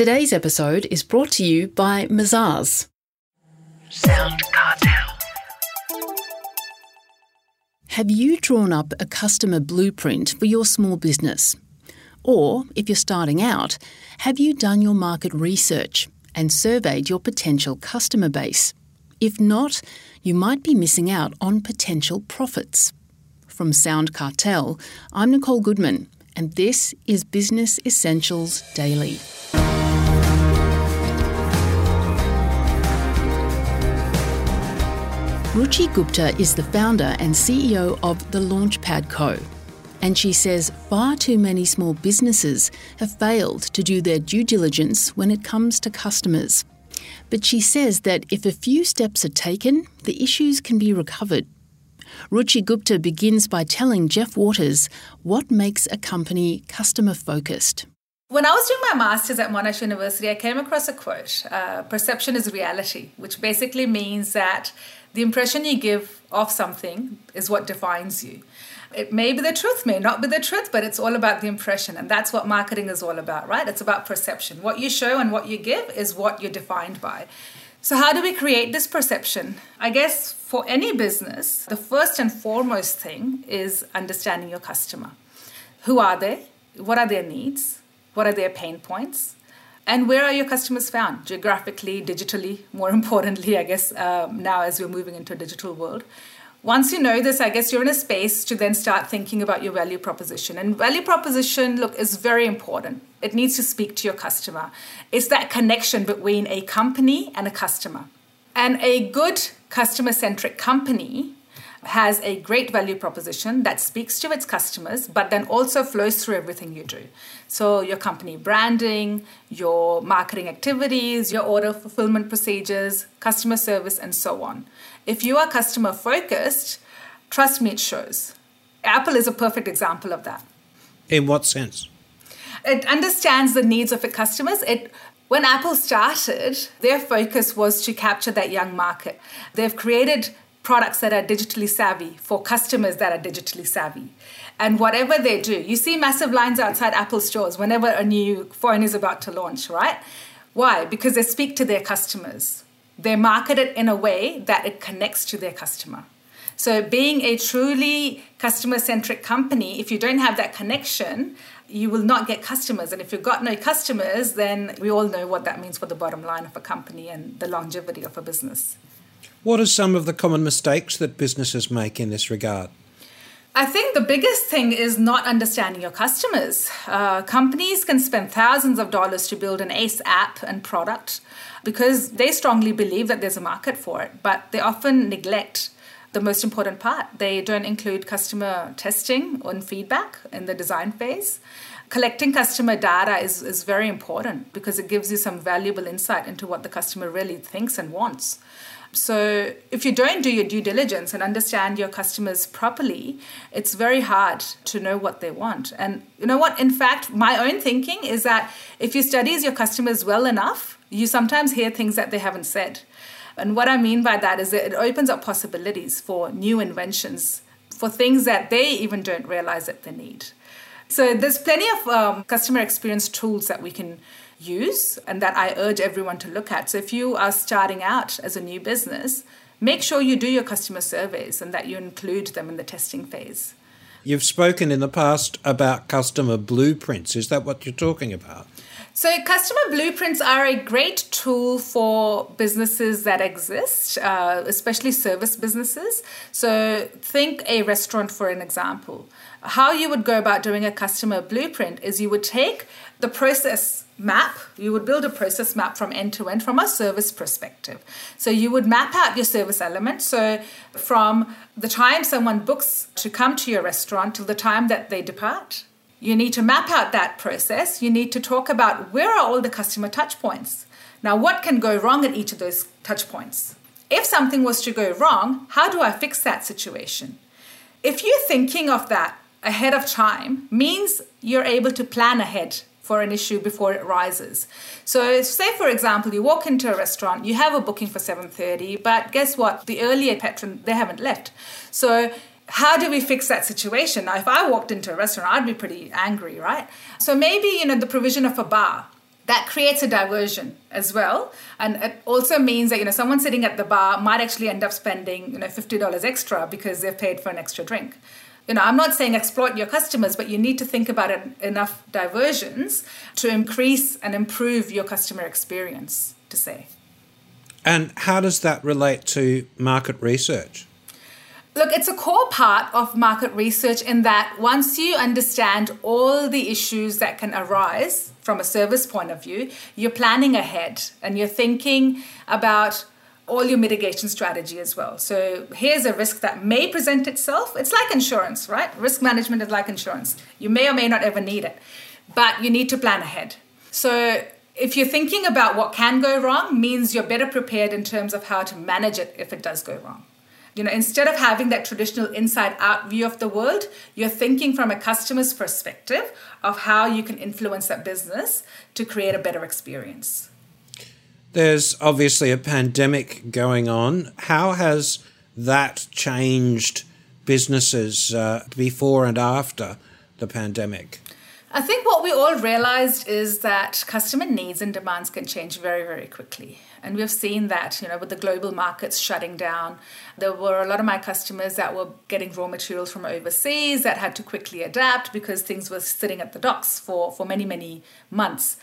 Today's episode is brought to you by Mazars. Sound Cartel. Have you drawn up a customer blueprint for your small business? Or, if you're starting out, have you done your market research and surveyed your potential customer base? If not, you might be missing out on potential profits. From Sound Cartel, I'm Nicole Goodman, and this is Business Essentials Daily. Ruchi Gupta is the founder and CEO of the Launchpad Co. And she says far too many small businesses have failed to do their due diligence when it comes to customers. But she says that if a few steps are taken, the issues can be recovered. Ruchi Gupta begins by telling Jeff Waters what makes a company customer focused. When I was doing my master's at Monash University, I came across a quote uh, Perception is reality, which basically means that the impression you give of something is what defines you. It may be the truth, may not be the truth, but it's all about the impression. And that's what marketing is all about, right? It's about perception. What you show and what you give is what you're defined by. So, how do we create this perception? I guess for any business, the first and foremost thing is understanding your customer. Who are they? What are their needs? What are their pain points? And where are your customers found? Geographically, digitally, more importantly, I guess, um, now as we're moving into a digital world. Once you know this, I guess you're in a space to then start thinking about your value proposition. And value proposition, look, is very important. It needs to speak to your customer. It's that connection between a company and a customer. And a good customer centric company has a great value proposition that speaks to its customers, but then also flows through everything you do. So, your company branding, your marketing activities, your order fulfillment procedures, customer service, and so on. If you are customer focused, trust me, it shows. Apple is a perfect example of that. In what sense? It understands the needs of its customers. It when Apple started, their focus was to capture that young market. They've created products that are digitally savvy for customers that are digitally savvy. And whatever they do, you see massive lines outside Apple stores whenever a new phone is about to launch, right? Why? Because they speak to their customers. They market it in a way that it connects to their customer. So, being a truly customer centric company, if you don't have that connection, you will not get customers. And if you've got no customers, then we all know what that means for the bottom line of a company and the longevity of a business. What are some of the common mistakes that businesses make in this regard? I think the biggest thing is not understanding your customers. Uh, companies can spend thousands of dollars to build an ACE app and product because they strongly believe that there's a market for it, but they often neglect the most important part. They don't include customer testing and feedback in the design phase. Collecting customer data is, is very important because it gives you some valuable insight into what the customer really thinks and wants. So, if you don't do your due diligence and understand your customers properly, it's very hard to know what they want. And you know what? In fact, my own thinking is that if you study your customers well enough, you sometimes hear things that they haven't said. And what I mean by that is that it opens up possibilities for new inventions, for things that they even don't realize that they need. So there's plenty of um, customer experience tools that we can use and that I urge everyone to look at. So if you are starting out as a new business, make sure you do your customer surveys and that you include them in the testing phase. You've spoken in the past about customer blueprints. Is that what you're talking about? So, customer blueprints are a great tool for businesses that exist, uh, especially service businesses. So, think a restaurant for an example. How you would go about doing a customer blueprint is you would take the process map, you would build a process map from end to end from a service perspective. So, you would map out your service element. So, from the time someone books to come to your restaurant till the time that they depart you need to map out that process. You need to talk about where are all the customer touch points. Now, what can go wrong at each of those touch points? If something was to go wrong, how do I fix that situation? If you're thinking of that ahead of time, means you're able to plan ahead for an issue before it rises. So say for example you walk into a restaurant, you have a booking for 7:30, but guess what? The earlier patron they haven't left. So how do we fix that situation? Now, if I walked into a restaurant, I'd be pretty angry, right? So maybe, you know, the provision of a bar that creates a diversion as well and it also means that you know someone sitting at the bar might actually end up spending you know $50 extra because they've paid for an extra drink you know i'm not saying exploit your customers but you need to think about it, enough diversions to increase and improve your customer experience to say. And how does that relate to market research? Look, it's a core part of market research in that once you understand all the issues that can arise from a service point of view, you're planning ahead and you're thinking about all your mitigation strategy as well. So here's a risk that may present itself. It's like insurance, right? Risk management is like insurance. You may or may not ever need it, but you need to plan ahead. So if you're thinking about what can go wrong, means you're better prepared in terms of how to manage it if it does go wrong. You know, instead of having that traditional inside out view of the world, you're thinking from a customer's perspective of how you can influence that business to create a better experience. There's obviously a pandemic going on. How has that changed businesses uh, before and after the pandemic? I think what we all realized is that customer needs and demands can change very, very quickly. And we've seen that, you know, with the global markets shutting down. There were a lot of my customers that were getting raw materials from overseas that had to quickly adapt because things were sitting at the docks for, for many, many months.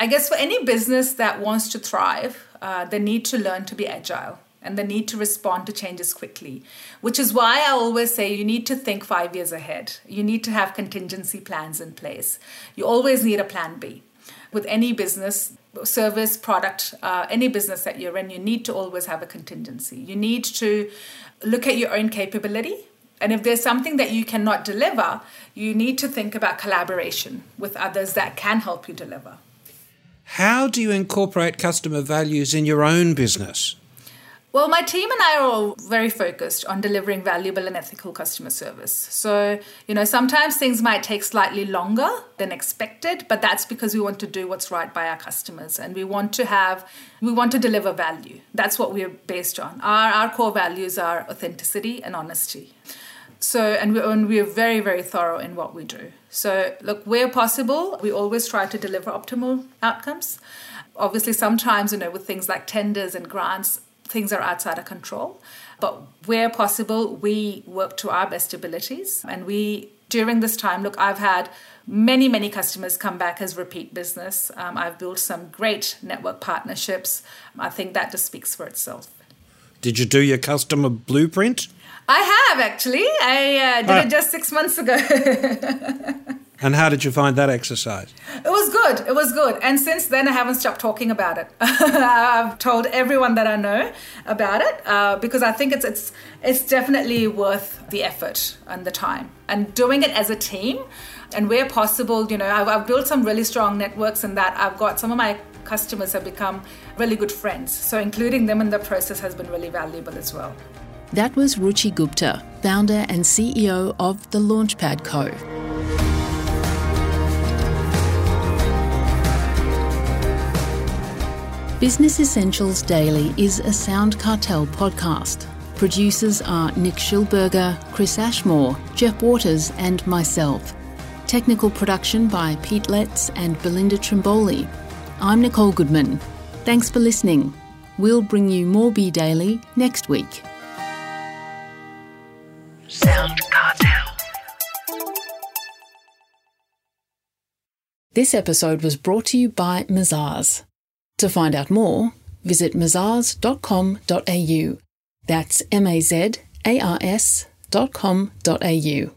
I guess for any business that wants to thrive, uh, they need to learn to be agile and the need to respond to changes quickly, which is why I always say you need to think five years ahead. You need to have contingency plans in place. You always need a plan B. With any business, service, product, uh, any business that you're in, you need to always have a contingency. You need to look at your own capability. And if there's something that you cannot deliver, you need to think about collaboration with others that can help you deliver. How do you incorporate customer values in your own business? Well, my team and I are all very focused on delivering valuable and ethical customer service. So, you know, sometimes things might take slightly longer than expected, but that's because we want to do what's right by our customers and we want to have, we want to deliver value. That's what we're based on. Our, our core values are authenticity and honesty. So, and we're, and we're very, very thorough in what we do. So, look, where possible, we always try to deliver optimal outcomes. Obviously, sometimes, you know, with things like tenders and grants, things are outside of control. But where possible, we work to our best abilities. And we, during this time, look, I've had many, many customers come back as repeat business. Um, I've built some great network partnerships. I think that just speaks for itself. Did you do your customer blueprint? I have actually. I uh, did it just six months ago. And how did you find that exercise? It was good. It was good. And since then, I haven't stopped talking about it. I've told everyone that I know about it uh, because I think it's it's it's definitely worth the effort and the time. And doing it as a team, and where possible, you know, I've, I've built some really strong networks, and that I've got some of my customers have become really good friends. So including them in the process has been really valuable as well. That was Ruchi Gupta, founder and CEO of the Launchpad Co. Business Essentials Daily is a Sound Cartel podcast. Producers are Nick Schilberger, Chris Ashmore, Jeff Waters, and myself. Technical production by Pete Letts and Belinda Trimboli. I'm Nicole Goodman. Thanks for listening. We'll bring you more B Daily next week. Sound Cartel. This episode was brought to you by Mazars. To find out more, visit mazars.com.au. That's M A Z A R S dot com dot au.